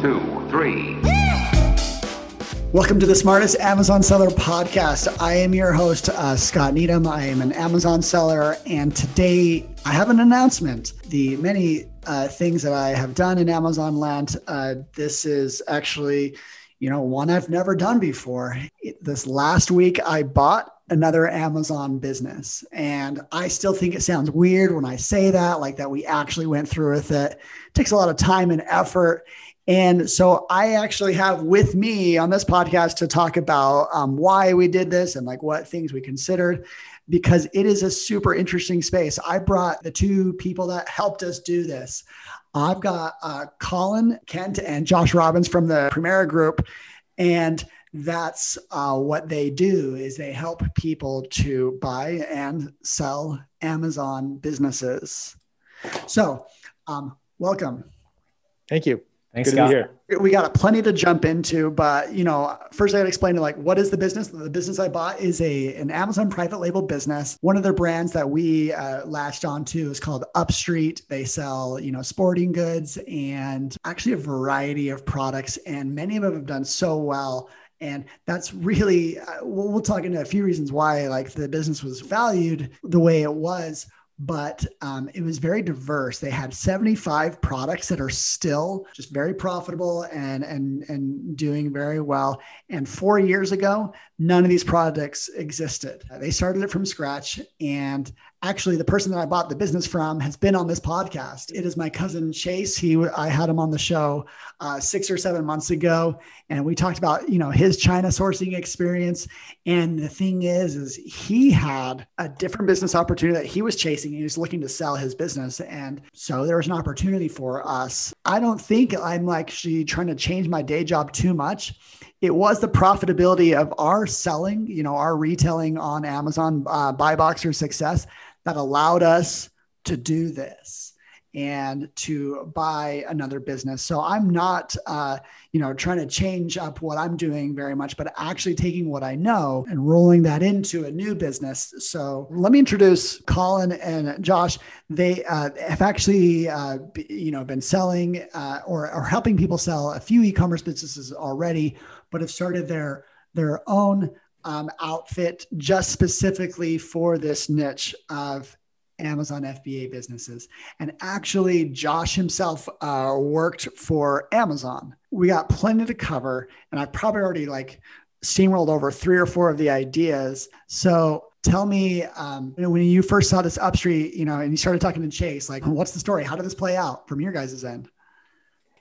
two, three. Welcome to the Smartest Amazon Seller Podcast. I am your host, uh, Scott Needham. I am an Amazon seller, and today I have an announcement. The many uh, things that I have done in Amazon land, uh, this is actually, you know, one I've never done before. This last week, I bought another Amazon business, and I still think it sounds weird when I say that, like that we actually went through with it. it takes a lot of time and effort and so I actually have with me on this podcast to talk about um, why we did this and like what things we considered because it is a super interesting space. I brought the two people that helped us do this. I've got uh, Colin Kent and Josh Robbins from the Premara Group, and that's uh, what they do is they help people to buy and sell Amazon businesses. So, um, welcome. Thank you. Thanks, Good Scott. to be here. We got plenty to jump into, but you know, first I got to explain to like what is the business? The business I bought is a an Amazon private label business. One of their brands that we uh, latched onto is called Upstreet. They sell you know sporting goods and actually a variety of products, and many of them have done so well and that's really uh, we'll, we'll talk into a few reasons why like the business was valued the way it was but um, it was very diverse. They had 75 products that are still just very profitable and and and doing very well. And four years ago, none of these products existed. They started it from scratch, and actually the person that I bought the business from has been on this podcast. It is my cousin Chase. He I had him on the show uh, six or seven months ago, and we talked about you know his China sourcing experience. And the thing is, is he had a different business opportunity that he was chasing. He was looking to sell his business, and so there was an opportunity for us. I don't think I'm actually trying to change my day job too much it was the profitability of our selling, you know, our retailing on Amazon, uh, buy boxer success that allowed us to do this and to buy another business. So I'm not, uh, you know, trying to change up what I'm doing very much, but actually taking what I know and rolling that into a new business. So let me introduce Colin and Josh. They uh, have actually, uh, you know, been selling uh, or, or helping people sell a few e-commerce businesses already, but have started their their own um, outfit just specifically for this niche of Amazon FBA businesses. And actually, Josh himself uh, worked for Amazon. We got plenty to cover, and I've probably already like steamrolled over three or four of the ideas. So tell me, um, you know, when you first saw this Upstreet, you know, and you started talking to Chase, like, what's the story? How did this play out from your guys' end?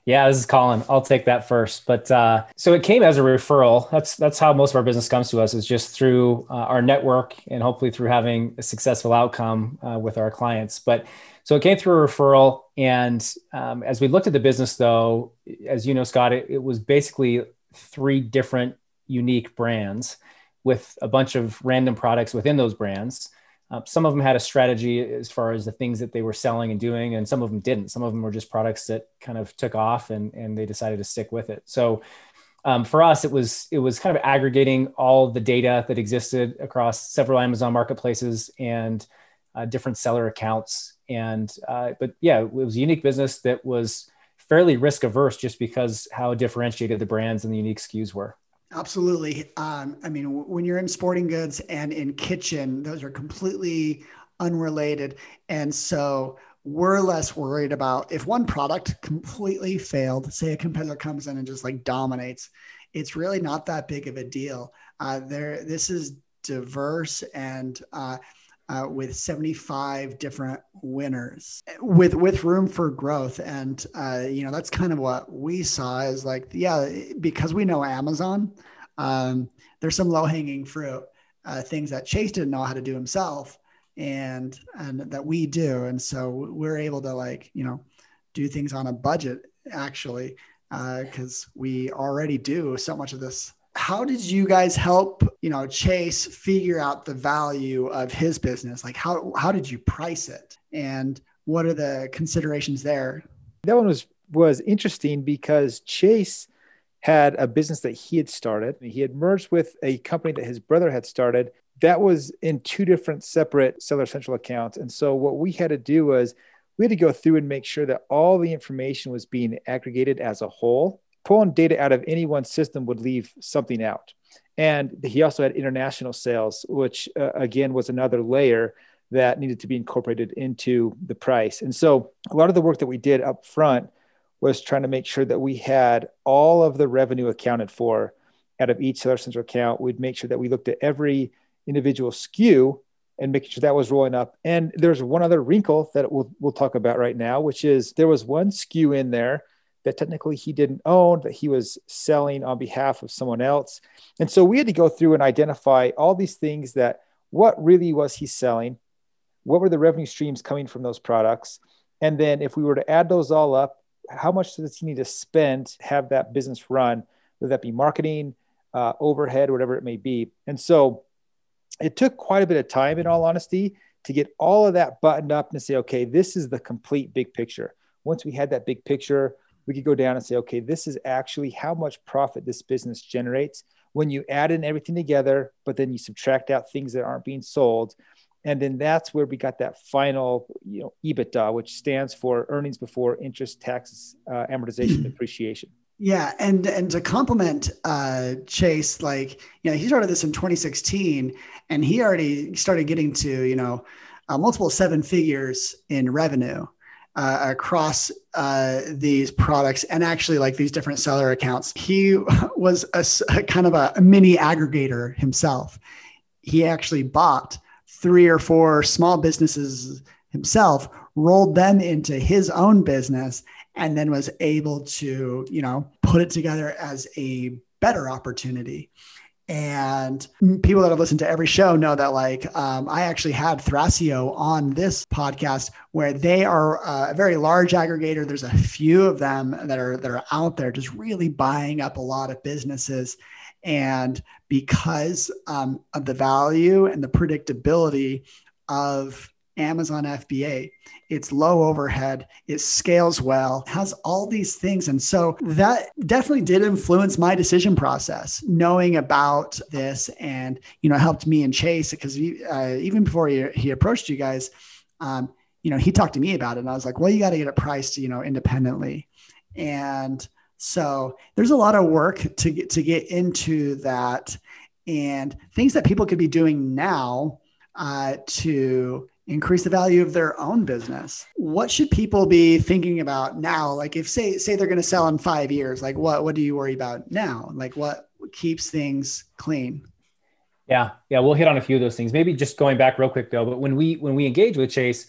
Yeah, this is Colin. I'll take that first. But uh, so it came as a referral. That's that's how most of our business comes to us is just through uh, our network and hopefully through having a successful outcome uh, with our clients. But so it came through a referral, and um, as we looked at the business, though, as you know, Scott, it, it was basically three different unique brands with a bunch of random products within those brands. Uh, some of them had a strategy as far as the things that they were selling and doing, and some of them didn't. Some of them were just products that kind of took off and, and they decided to stick with it. So um, for us, it was it was kind of aggregating all the data that existed across several Amazon marketplaces and uh, different seller accounts. And uh, but yeah, it was a unique business that was fairly risk averse just because how differentiated the brands and the unique SKUs were. Absolutely. Um, I mean, w- when you're in sporting goods and in kitchen, those are completely unrelated. And so we're less worried about if one product completely failed, say a competitor comes in and just like dominates, it's really not that big of a deal. Uh, there, this is diverse and uh, uh, with 75 different winners with with room for growth. And uh, you know that's kind of what we saw is like yeah because we know amazon um, there's some low hanging fruit uh, things that chase didn't know how to do himself and and that we do. And so we're able to like you know do things on a budget actually because uh, we already do so much of this how did you guys help you know chase figure out the value of his business? Like how how did you price it? And what are the considerations there? That one was was interesting because chase had a business that he had started. He had merged with a company that his brother had started. That was in two different separate seller central accounts. And so what we had to do was we had to go through and make sure that all the information was being aggregated as a whole pulling data out of any one system would leave something out. And he also had international sales, which uh, again was another layer that needed to be incorporated into the price. And so a lot of the work that we did up front was trying to make sure that we had all of the revenue accounted for out of each Seller Central account. We'd make sure that we looked at every individual SKU and making sure that was rolling up. And there's one other wrinkle that we'll, we'll talk about right now, which is there was one SKU in there that technically he didn't own, that he was selling on behalf of someone else. And so we had to go through and identify all these things that what really was he selling? What were the revenue streams coming from those products? And then if we were to add those all up, how much does he need to spend to have that business run, whether that be marketing, uh, overhead, whatever it may be. And so it took quite a bit of time, in all honesty, to get all of that buttoned up and say, okay, this is the complete big picture. Once we had that big picture, we could go down and say, okay, this is actually how much profit this business generates when you add in everything together, but then you subtract out things that aren't being sold. And then that's where we got that final, you know, EBITDA, which stands for earnings before interest, taxes, uh, amortization, depreciation. Yeah, and and to complement uh, Chase, like you know, he started this in 2016, and he already started getting to you know uh, multiple seven figures in revenue uh, across uh, these products, and actually like these different seller accounts. He was a, a kind of a mini aggregator himself. He actually bought three or four small businesses himself, rolled them into his own business and then was able to, you know, put it together as a better opportunity. And people that have listened to every show know that, like, um, I actually had Thrasio on this podcast where they are a very large aggregator. There's a few of them that are that are out there just really buying up a lot of businesses. And because um, of the value and the predictability of Amazon FBA. It's low overhead, it scales well, has all these things. And so that definitely did influence my decision process, knowing about this and, you know, helped me and Chase because uh, even before he, he approached you guys, um, you know, he talked to me about it and I was like, well, you got to get it priced, you know, independently. And so there's a lot of work to get, to get into that and things that people could be doing now uh, to increase the value of their own business. What should people be thinking about now? Like if say say they're going to sell in 5 years, like what what do you worry about now? Like what keeps things clean? Yeah. Yeah, we'll hit on a few of those things. Maybe just going back real quick though, but when we when we engage with Chase,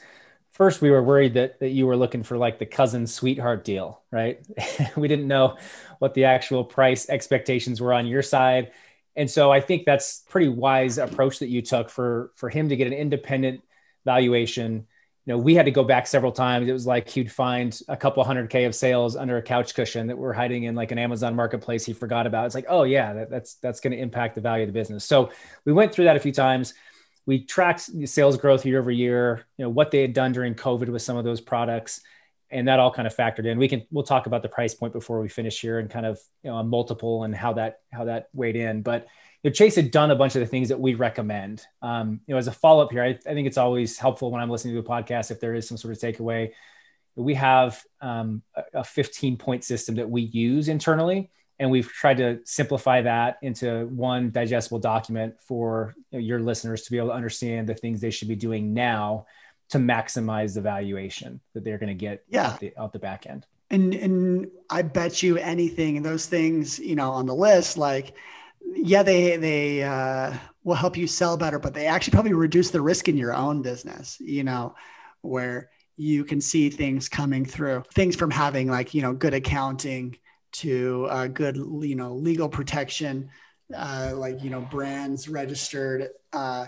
first we were worried that that you were looking for like the cousin sweetheart deal, right? we didn't know what the actual price expectations were on your side. And so I think that's pretty wise approach that you took for for him to get an independent valuation. You know, we had to go back several times. It was like he'd find a couple hundred K of sales under a couch cushion that were hiding in like an Amazon marketplace he forgot about. It's like, oh yeah, that, that's that's going to impact the value of the business. So we went through that a few times. We tracked sales growth year over year, you know, what they had done during COVID with some of those products. And that all kind of factored in. We can we'll talk about the price point before we finish here and kind of you know a multiple and how that how that weighed in. But you know, Chase had done a bunch of the things that we recommend. Um, you know, as a follow up here, I, I, think it's always helpful when I'm listening to a podcast if there is some sort of takeaway. We have um, a 15 point system that we use internally, and we've tried to simplify that into one digestible document for you know, your listeners to be able to understand the things they should be doing now to maximize the valuation that they're going to get yeah. out, the, out the back end. And and I bet you anything, and those things, you know, on the list, like yeah, they they uh, will help you sell better, but they actually probably reduce the risk in your own business. You know, where you can see things coming through, things from having like you know good accounting to uh, good you know legal protection, uh, like you know brands registered. Uh,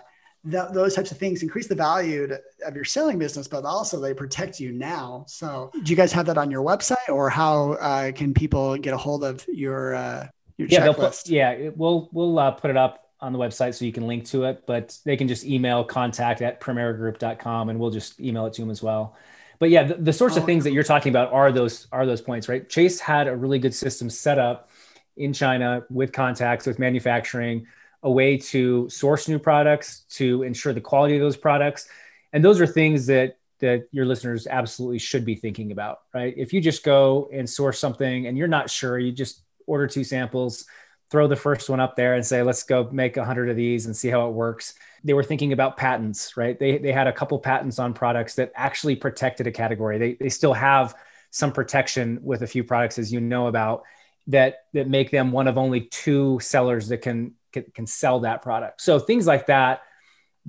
th- those types of things increase the value to, of your selling business, but also they protect you now. So, do you guys have that on your website, or how uh, can people get a hold of your uh, your yeah, checklist. Put, yeah, we'll we'll uh, put it up on the website so you can link to it, but they can just email contact at premaragroup.com and we'll just email it to them as well. But yeah, the, the sorts oh, of things that you're talking about are those are those points, right? Chase had a really good system set up in China with contacts, with manufacturing, a way to source new products, to ensure the quality of those products. And those are things that that your listeners absolutely should be thinking about, right? If you just go and source something and you're not sure, you just order two samples, throw the first one up there and say, let's go make a hundred of these and see how it works. They were thinking about patents, right? They, they had a couple patents on products that actually protected a category. They, they still have some protection with a few products, as you know about, that, that make them one of only two sellers that can, can, can sell that product. So things like that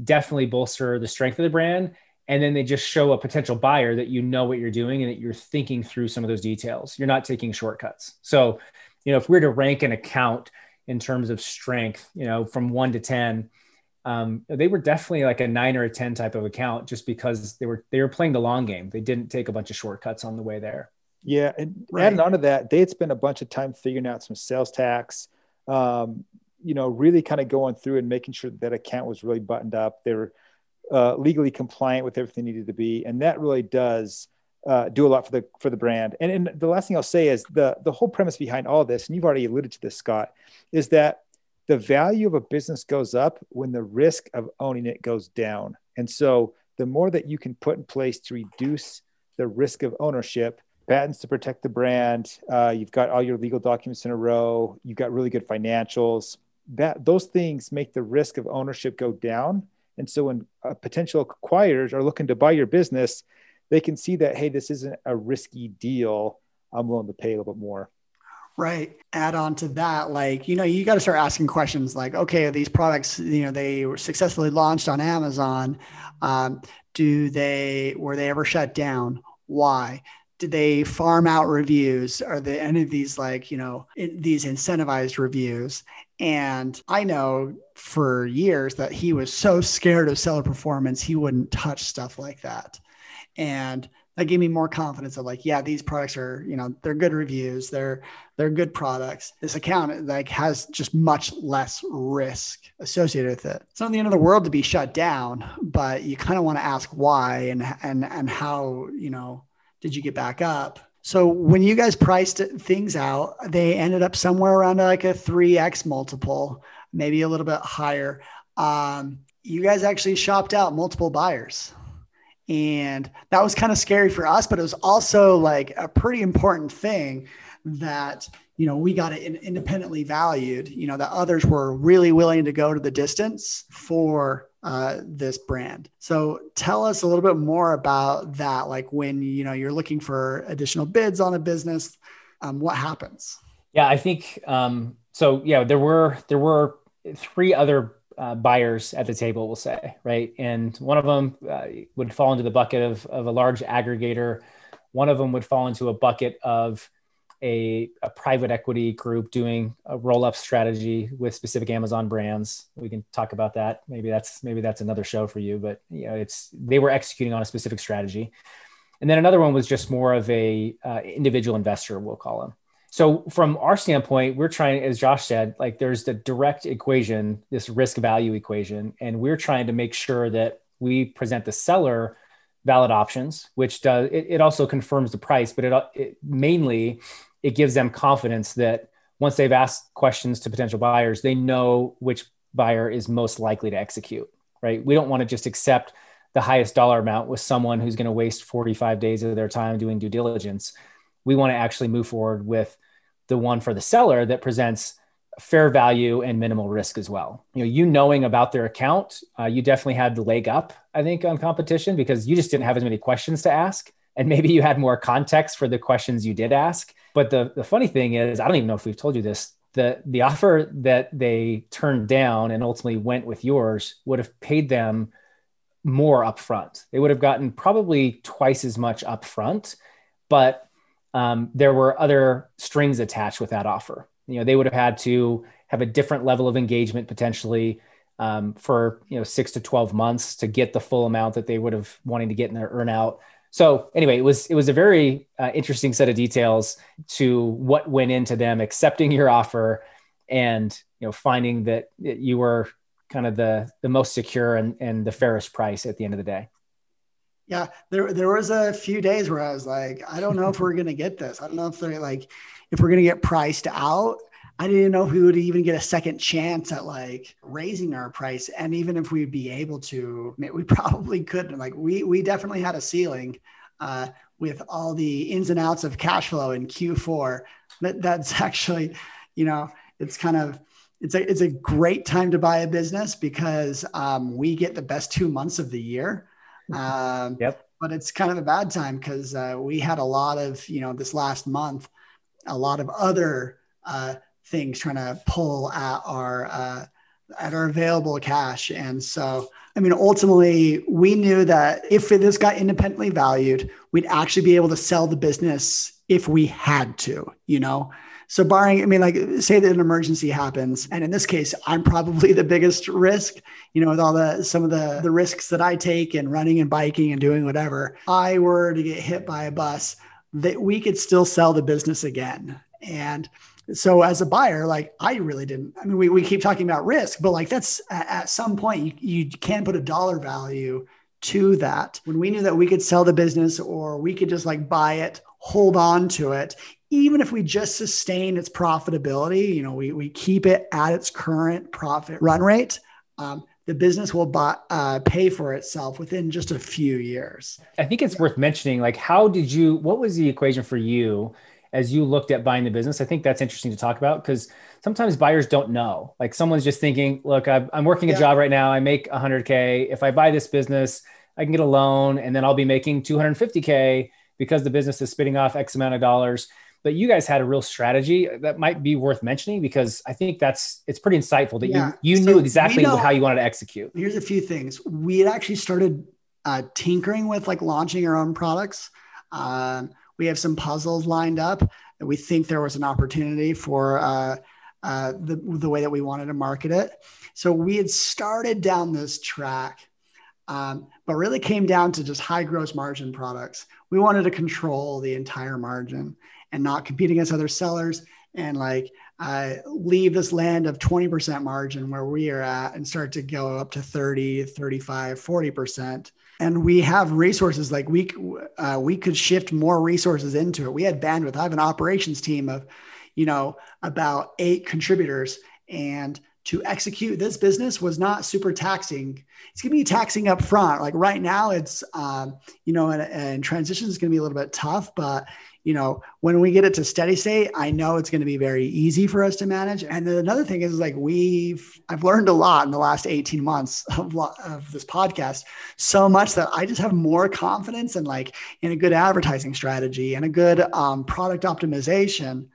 definitely bolster the strength of the brand and then they just show a potential buyer that you know what you're doing and that you're thinking through some of those details you're not taking shortcuts so you know if we are to rank an account in terms of strength you know from 1 to 10 um, they were definitely like a 9 or a 10 type of account just because they were they were playing the long game. They didn't take a bunch of shortcuts on the way there. Yeah and right. adding on to that they had spent a bunch of time figuring out some sales tax um, you know really kind of going through and making sure that, that account was really buttoned up. They were uh, legally compliant with everything needed to be, and that really does uh, do a lot for the for the brand. And, and the last thing I'll say is the the whole premise behind all this, and you've already alluded to this, Scott, is that the value of a business goes up when the risk of owning it goes down. And so the more that you can put in place to reduce the risk of ownership, patents to protect the brand, uh, you've got all your legal documents in a row, you've got really good financials. That those things make the risk of ownership go down and so when uh, potential acquirers are looking to buy your business, they can see that, hey, this isn't a risky deal. I'm willing to pay a little bit more. Right. Add on to that, like, you know, you got to start asking questions like, okay, these products, you know, they were successfully launched on Amazon. Um, do they, were they ever shut down? Why? Did they farm out reviews? Are there any of these like, you know, in, these incentivized reviews? And I know for years that he was so scared of seller performance, he wouldn't touch stuff like that. And that gave me more confidence of like, yeah, these products are, you know, they're good reviews, they're they're good products. This account like has just much less risk associated with it. It's not the end of the world to be shut down, but you kind of want to ask why and and and how, you know, did you get back up? So when you guys priced things out, they ended up somewhere around like a 3x multiple, maybe a little bit higher. Um, you guys actually shopped out multiple buyers. And that was kind of scary for us, but it was also like a pretty important thing that you know we got it independently valued you know that others were really willing to go to the distance for uh, this brand. So tell us a little bit more about that. Like when you know you're looking for additional bids on a business, um, what happens? Yeah, I think um, so. Yeah, there were there were three other uh, buyers at the table, we'll say, right? And one of them uh, would fall into the bucket of of a large aggregator. One of them would fall into a bucket of a, a private equity group doing a roll up strategy with specific Amazon brands. We can talk about that. Maybe that's maybe that's another show for you. But you know, it's they were executing on a specific strategy, and then another one was just more of a uh, individual investor, we'll call them. So from our standpoint, we're trying, as Josh said, like there's the direct equation, this risk value equation, and we're trying to make sure that we present the seller valid options, which does it, it also confirms the price, but it, it mainly it gives them confidence that once they've asked questions to potential buyers, they know which buyer is most likely to execute, right? We don't want to just accept the highest dollar amount with someone who's going to waste 45 days of their time doing due diligence. We want to actually move forward with the one for the seller that presents fair value and minimal risk as well. You know, you knowing about their account, uh, you definitely had the leg up, I think, on competition because you just didn't have as many questions to ask and maybe you had more context for the questions you did ask. But the, the funny thing is, I don't even know if we've told you this. The, the offer that they turned down and ultimately went with yours would have paid them more upfront. They would have gotten probably twice as much upfront, but um, there were other strings attached with that offer. You know, they would have had to have a different level of engagement potentially um, for you know six to twelve months to get the full amount that they would have wanting to get in their earnout. So anyway, it was it was a very uh, interesting set of details to what went into them accepting your offer and you know finding that you were kind of the the most secure and, and the fairest price at the end of the day. Yeah, there there was a few days where I was like, I don't know if we're gonna get this. I don't know if they're like if we're gonna get priced out. I didn't know if we would even get a second chance at like raising our price. And even if we'd be able to, we probably couldn't. Like we we definitely had a ceiling uh, with all the ins and outs of cash flow in Q4. That that's actually, you know, it's kind of it's a it's a great time to buy a business because um, we get the best two months of the year. Um, yep. But it's kind of a bad time because uh, we had a lot of you know this last month, a lot of other uh, things trying to pull at our uh, at our available cash, and so I mean ultimately we knew that if this got independently valued, we'd actually be able to sell the business if we had to, you know. So barring, I mean, like say that an emergency happens, and in this case, I'm probably the biggest risk, you know, with all the some of the the risks that I take in running and biking and doing whatever. I were to get hit by a bus, that we could still sell the business again. And so as a buyer, like I really didn't. I mean, we, we keep talking about risk, but like that's at, some point you, you can put a dollar value to that. When we knew that we could sell the business or we could just like buy it, hold on to it, even if we just sustain its profitability, you know, we, we keep it at its current profit run rate, um, the business will buy, uh, pay for itself within just a few years. I think it's worth mentioning, like, how did you, what was the equation for you as you looked at buying the business? I think that's interesting to talk about because sometimes buyers don't know. Like, someone's just thinking, look, I'm, I'm working a yeah. job right now. I make 100K. If I buy this business, I can get a loan and then I'll be making 250K because the business is spitting off X amount of dollars but you guys had a real strategy that might be worth mentioning because I think that's it's pretty insightful that yeah. you you so knew exactly know, how you wanted to execute. Here's a few things. We had actually started uh, tinkering with like launching our own products. Um, we have some puzzles lined up that we think there was an opportunity for uh, uh, the the way that we wanted to market it. So we had started down this track. Um, but really came down to just high gross margin products. We wanted to control the entire margin and not compete against other sellers. And like leave this land of 20% margin where we are at and start to go up to 30 35 40% and we have resources like we uh, we could shift more resources into it. We had bandwidth. I have an operations team of you know about eight contributors. And to execute this business was not super taxing. It's going to be taxing up front. Like right now, it's um, you know, and, and transition is going to be a little bit tough, but you know, when we get it to steady state, I know it's going to be very easy for us to manage. And then another thing is like we've, I've learned a lot in the last 18 months of, of this podcast, so much that I just have more confidence in like in a good advertising strategy and a good um, product optimization.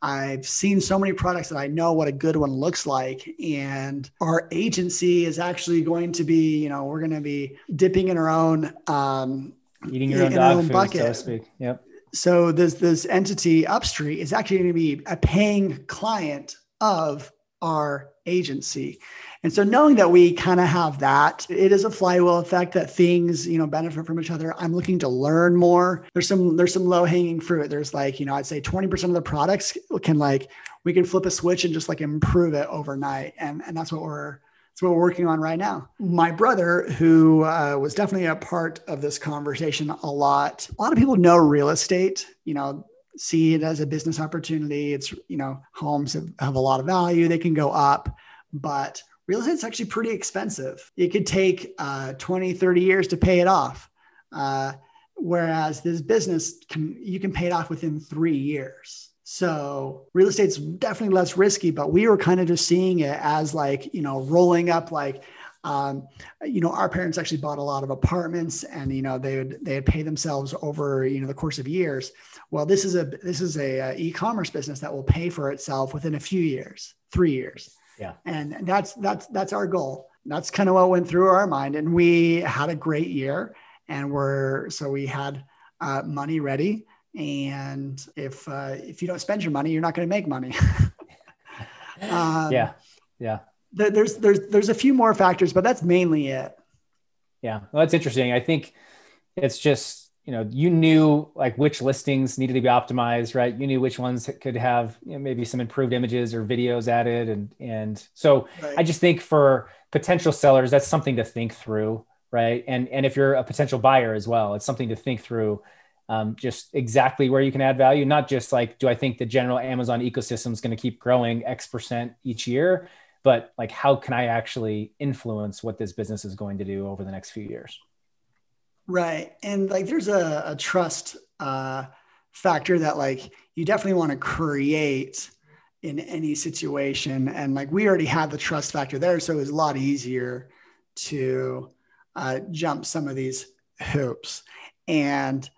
I've seen so many products that I know what a good one looks like. And our agency is actually going to be, you know, we're going to be dipping in our own um, eating your own dog own food, bucket. so to speak. Yep so this this entity upstreet is actually going to be a paying client of our agency. And so knowing that we kind of have that it is a flywheel effect that things you know benefit from each other. I'm looking to learn more. There's some there's some low hanging fruit. There's like you know i'd say 20% of the products can like we can flip a switch and just like improve it overnight. And and that's what we're it's what we're working on right now. My brother, who uh, was definitely a part of this conversation a lot, a lot of people know real estate, you know, see it as a business opportunity. It's, you know, homes have, have a lot of value, they can go up, but real estate is actually pretty expensive. It could take uh, 20, 30 years to pay it off. Uh, whereas this business can, you can pay it off within three years. So real estate's definitely less risky, but we were kind of just seeing it as like, you know, rolling up like, um, you know, our parents actually bought a lot of apartments and, you know, they would, they would pay themselves over, you know, the course of years. Well, this is a, this is a, a e-commerce business that will pay for itself within a few years, three years. Yeah. And that's, that's, that's our goal. That's kind of what went through our mind. And we had a great year and we're, so we had uh, money ready and if uh, if you don't spend your money, you're not going to make money. um, yeah, yeah. there's there's there's a few more factors, but that's mainly it. Yeah, well, that's interesting. I think it's just you know you knew like which listings needed to be optimized, right? You knew which ones could have you know, maybe some improved images or videos added, and and so right. I just think for potential sellers, that's something to think through, right? And and if you're a potential buyer as well, it's something to think through um, just exactly where you can add value, not just like, do I think the general Amazon ecosystem is going to keep growing X percent each year, but like, how can I actually influence what this business is going to do over the next few years? Right. And like, there's a, a trust uh, factor that like you definitely want to create in any situation. And like, we already had the trust factor there. So it was a lot easier to uh, jump some of these hoops. And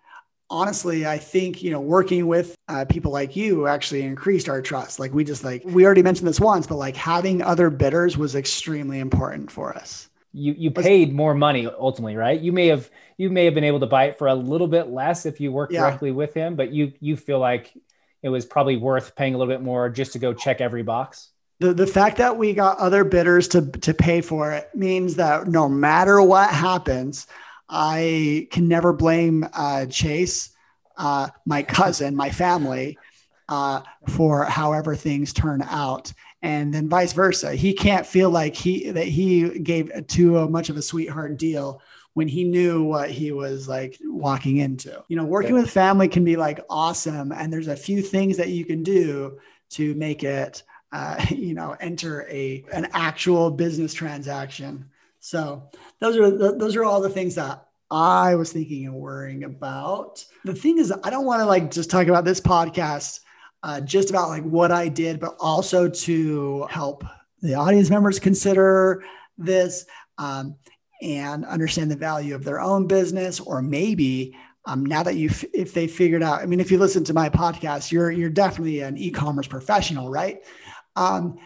honestly, I think, you know, working with uh, people like you actually increased our trust. Like we just like, we already mentioned this once, but like having other bidders was extremely important for us. You, you paid more money ultimately, right? You may have, you may have been able to buy it for a little bit less if you work directly with him, but you, you feel like it was probably worth paying a little bit more just to go check every box. The, the fact that we got other bidders to, to pay for it means that no matter what happens, I can never blame uh, Chase, uh, my cousin, my family, uh, for however things turn out, and then vice versa. He can't feel like he that he gave too much of a sweetheart deal when he knew what he was like walking into. You know, working with family can be like awesome, and there's a few things that you can do to make it, uh, you know, enter a an actual business transaction. So those are those are all the things that I was thinking and worrying about. The thing is, I don't want to like just talk about this podcast uh, just about like what I did, but also to help the audience members consider this um, and understand the value of their own business, or maybe um, now that you if they figured out. I mean, if you listen to my podcast, you're you're definitely an e-commerce professional, right? Um,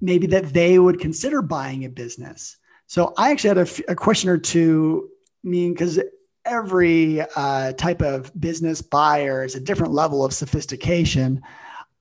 maybe that they would consider buying a business. So I actually had a, question or two I mean, because every uh, type of business buyer is a different level of sophistication.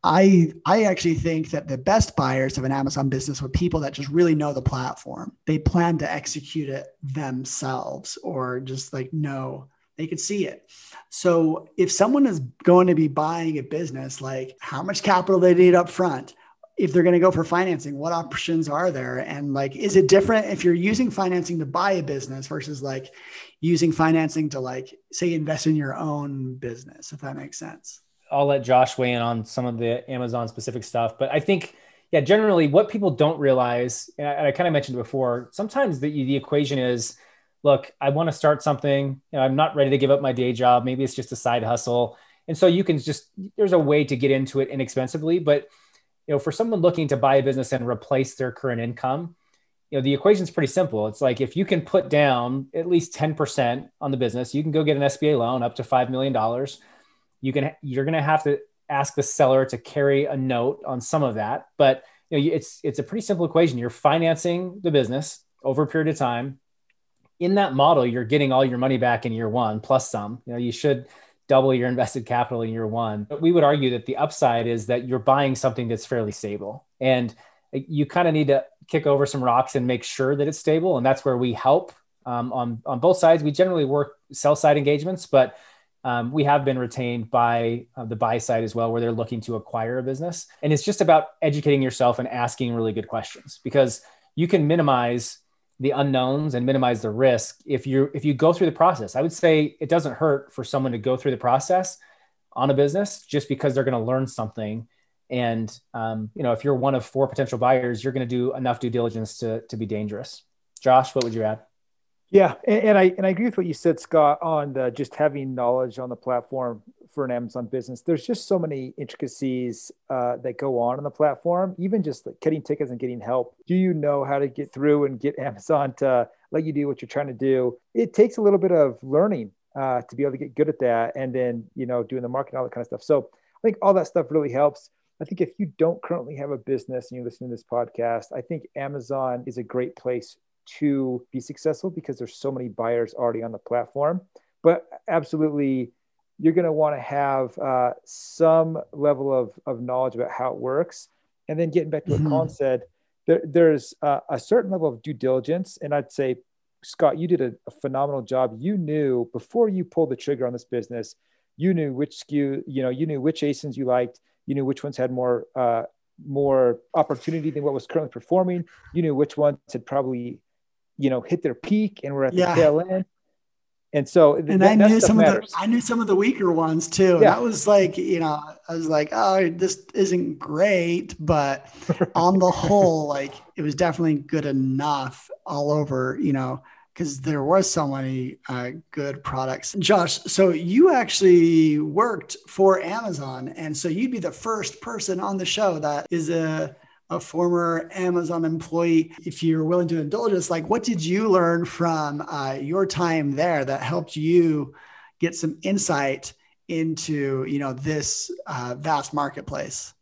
I I actually think that the best buyers of an Amazon business are people that just really know the platform. They plan to execute it themselves or just like know they could see it. So if someone is going to be buying a business, like how much capital they need up front, if they're going to go for financing, what options are there? And like, is it different if you're using financing to buy a business versus like using financing to like, say, invest in your own business, if that makes sense? I'll let Josh weigh in on some of the Amazon specific stuff, but I think, yeah, generally what people don't realize, and I, I kind of mentioned before, sometimes the, the equation is, look, I want to start something. You know, I'm not ready to give up my day job. Maybe it's just a side hustle. And so you can just, there's a way to get into it inexpensively, but you know, for someone looking to buy a business and replace their current income, you know, the equation is pretty simple. It's like if you can put down at least 10% on the business, you can go get an SBA loan up to $5 million. You can, you're going to have to ask the seller to carry a note on some of that, but you know, it's, it's a pretty simple equation. You're financing the business over a period of time. In that model, you're getting all your money back in year one plus some, you know, you should, double your invested capital in year one. But we would argue that the upside is that you're buying something that's fairly stable. And you kind of need to kick over some rocks and make sure that it's stable. And that's where we help um, on, on both sides. We generally work sell side engagements, but um, we have been retained by uh, the buy side as well, where they're looking to acquire a business. And it's just about educating yourself and asking really good questions because you can minimize the unknowns and minimize the risk if you if you go through the process. I would say it doesn't hurt for someone to go through the process on a business just because they're going to learn something. And um, you know if you're one of four potential buyers you're going to do enough due diligence to, to be dangerous. Josh what would you add yeah, and, and, I and I agree with what you said, Scott, on the, just having knowledge on the platform for an Amazon business. There's just so many intricacies uh, that go on on the platform. Even just like getting tickets and getting help. Do you know how to get through and get Amazon to let you do what you're trying to do? It takes a little bit of learning uh, to be able to get good at that, and then you know doing the marketing, all that kind of stuff. So I think all that stuff really helps. I think if you don't currently have a business and you're listening to this podcast, I think Amazon is a great place to be successful because there's so many buyers already on the platform. But absolutely, you're going to want to have uh, some level of, of knowledge about how it works. And then getting back to what mm-hmm. Colin said, there, there's uh, a certain level of due diligence. And I'd say, Scott, you did a, a, phenomenal job. You knew before you pulled the trigger on this business, you knew which SKU, you know, you knew which ASINs you liked, you knew which ones had more uh, more opportunity than what was currently performing. You knew which ones had probably you know, hit their peak and we're at the tail end. And so, and that, I knew some matters. of the I knew some of the weaker ones too. Yeah. That was like, you know, I was like, oh, this isn't great, but on the whole, like it was definitely good enough all over, you know, because there was so many uh, good products. Josh, so you actually worked for Amazon, and so you'd be the first person on the show that is a a former Amazon employee. If you're willing to indulge us, like what did you learn from uh, your time there that helped you get some insight into you know this uh, vast marketplace?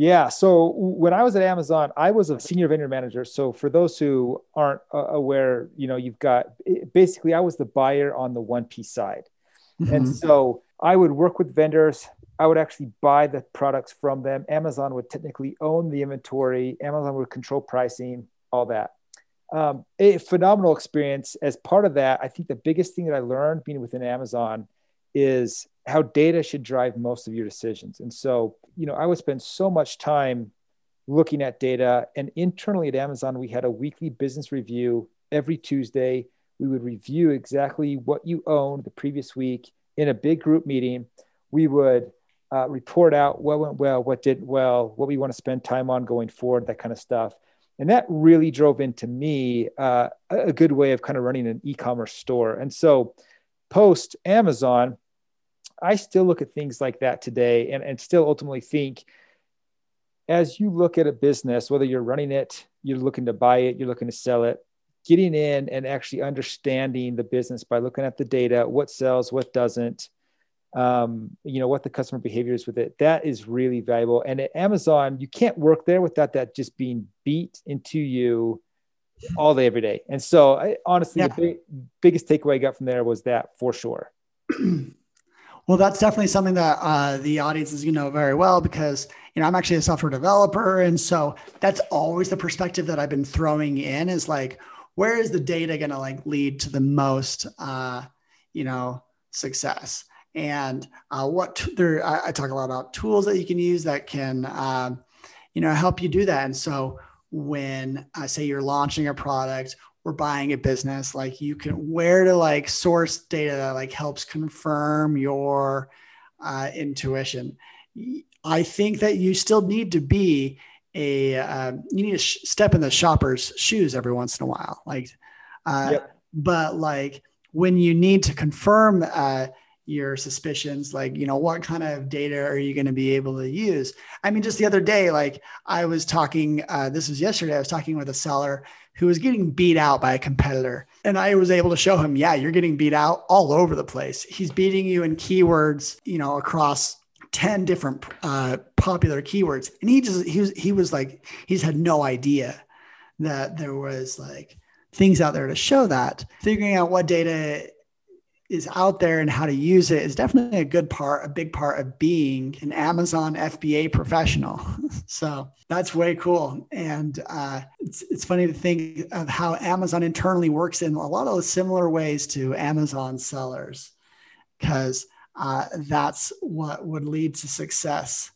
Yeah. So when I was at Amazon, I was a senior vendor manager. So for those who aren't uh, aware, you know, you've got basically I was the buyer on the 1P side. Mm-hmm. And so I would work with vendors. I would actually buy the products from them. Amazon would technically own the inventory. Amazon would control pricing, all that. Um, a phenomenal experience. As part of that, I think the biggest thing that I learned being within Amazon is how data should drive most of your decisions. And so, you know, I would spend so much time looking at data. And internally at Amazon, we had a weekly business review every Tuesday. We would review exactly what you owned the previous week in a big group meeting. We would uh, report out what went well, what didn't well, what we want to spend time on going forward, that kind of stuff. And that really drove into me uh, a good way of kind of running an e commerce store. And so, post Amazon, I still look at things like that today and, and still ultimately think as you look at a business, whether you're running it, you're looking to buy it, you're looking to sell it, getting in and actually understanding the business by looking at the data, what sells, what doesn't, um, you know, what the customer behavior is with it. That is really valuable. And at Amazon, you can't work there without that just being beat into you all day, every day. And so, I, honestly, yeah. the big, biggest takeaway I got from there was that for sure. Well, that's definitely something that uh, the audience is to know very well because you know I'm actually a software developer, and so that's always the perspective that I've been throwing in is like, where is the data going to like lead to the most, uh, you know, success? And uh, what t- there, I, I, talk a lot about tools that you can use that can, um, you know, help you do that. And so when I say you're launching a product we're buying a business like you can where to like source data that like helps confirm your uh, intuition i think that you still need to be a uh, you need to sh- step in the shopper's shoes every once in a while like uh, yep. but like when you need to confirm uh, your suspicions like you know what kind of data are you going to be able to use? I mean just the other day like i was talking uh, this was yesterday i was talking with a seller who was getting beat out by a competitor and i was able to show him yeah you're getting beat out all over the place. He's beating you in keywords you know across 10 different uh, popular keywords and he just he was he was like he's had no idea that there was like things out there to show that. Figuring out what data is out there and how to use it is definitely a good part, a big part of being an Amazon FBA professional. so that's way cool. And uh, it's, it's funny to think of how Amazon internally works in a lot of similar ways to Amazon sellers, because uh, that's what would lead to success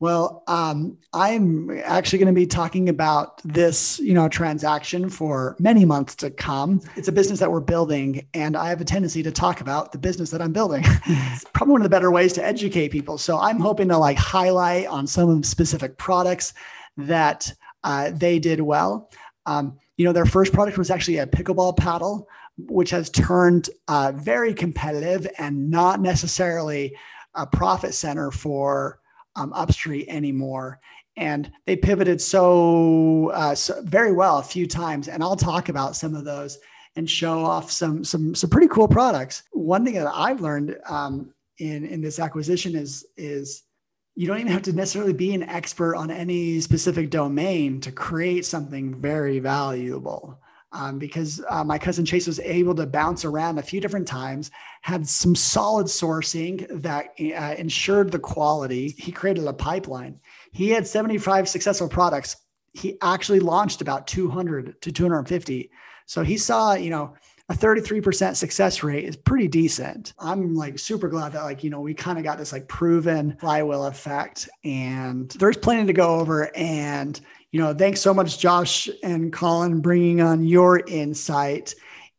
well, um, I'm actually going to be talking about this, you know, transaction for many months to come. It's a business that we're building, and I have a tendency to talk about the business that I'm building. it's probably one of the better ways to educate people. So I'm hoping to like highlight on some specific products that uh, they did well. Um, you know, their first product was actually a pickleball paddle, which has turned uh, very competitive and not necessarily a profit center for um, Upstreet anymore. And they pivoted so, uh, so very well a few times. And I'll talk about some of those and show off some some some pretty cool products. One thing that I've learned um, in in this acquisition is is you don't even have to necessarily be an expert on any specific domain to create something very valuable um, because uh, my cousin Chase was able to bounce around a few different times, had some solid sourcing that uh, ensured the quality. He created a pipeline. He had 75 successful products. He actually launched about 200 to 250. So he saw, you know, a 33% success rate is pretty decent. I'm like super glad that like, you know, we kind of got this like proven flywheel effect and there's plenty to go over and you know, thanks so much, Josh and Colin, bringing on your insight.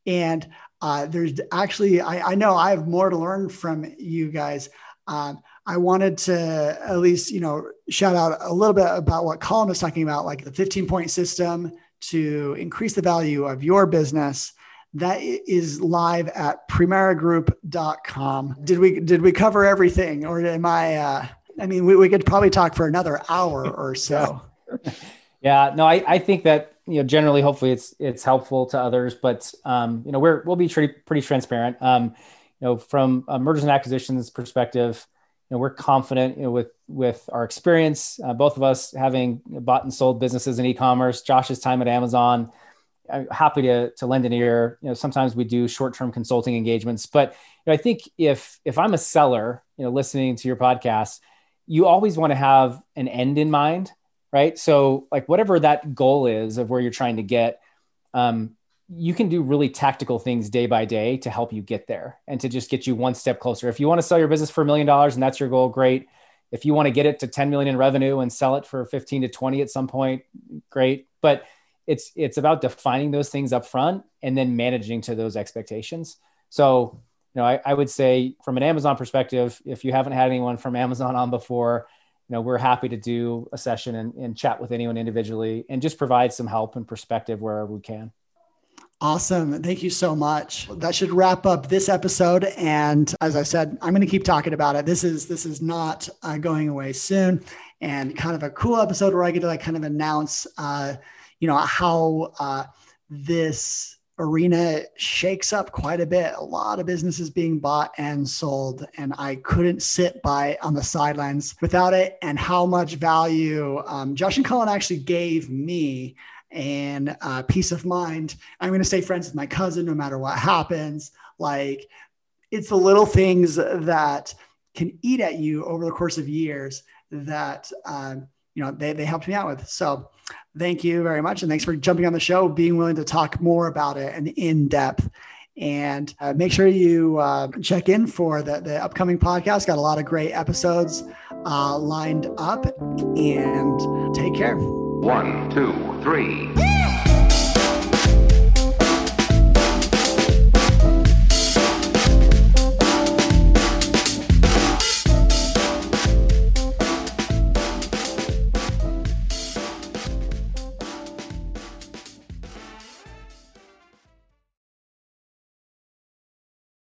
And Uh, there's actually, I, I, know I have more to learn from you guys. Um, I wanted to at least, you know, shout out a little bit about what Colin was talking about, like the 15 point system to increase the value of your business. That is live at premaragroup.com. Did we did we cover everything, or am I? Uh, I mean, we, we could probably talk for another hour or so. yeah, no, I, I think that you know generally, hopefully, it's it's helpful to others, but um, you know, we're we'll be pretty pretty transparent. Um, you know, from a mergers and acquisitions perspective, you know, we're confident you know, with with our experience, uh, both of us having bought and sold businesses in e-commerce, Josh's time at Amazon. I'm happy to to lend an ear. You know, sometimes we do short term consulting engagements, but you know, I think if if I'm a seller, you know, listening to your podcast, you always want to have an end in mind, right? So, like whatever that goal is of where you're trying to get, um, you can do really tactical things day by day to help you get there and to just get you one step closer. If you want to sell your business for a million dollars and that's your goal, great. If you want to get it to 10 million in revenue and sell it for 15 to 20 at some point, great. But it's it's about defining those things up front and then managing to those expectations. So, you know, I, I would say from an Amazon perspective, if you haven't had anyone from Amazon on before, you know, we're happy to do a session and, and chat with anyone individually and just provide some help and perspective wherever we can. Awesome. Thank you so much. That should wrap up this episode. And as I said, I'm going to keep talking about it. This is this is not uh, going away soon, and kind of a cool episode where I get to like kind of announce, uh, you know, how uh, this arena shakes up quite a bit. A lot of businesses being bought and sold, and I couldn't sit by on the sidelines without it. And how much value um, Josh and Colin actually gave me and uh, peace of mind. I'm going to stay friends with my cousin no matter what happens. Like it's the little things that can eat at you over the course of years that um, you know they, they helped me out with. So thank you very much, and thanks for jumping on the show, being willing to talk more about it and in depth. And uh, make sure you uh, check in for the, the upcoming podcast. Got a lot of great episodes uh, lined up, and take care. One, two, three.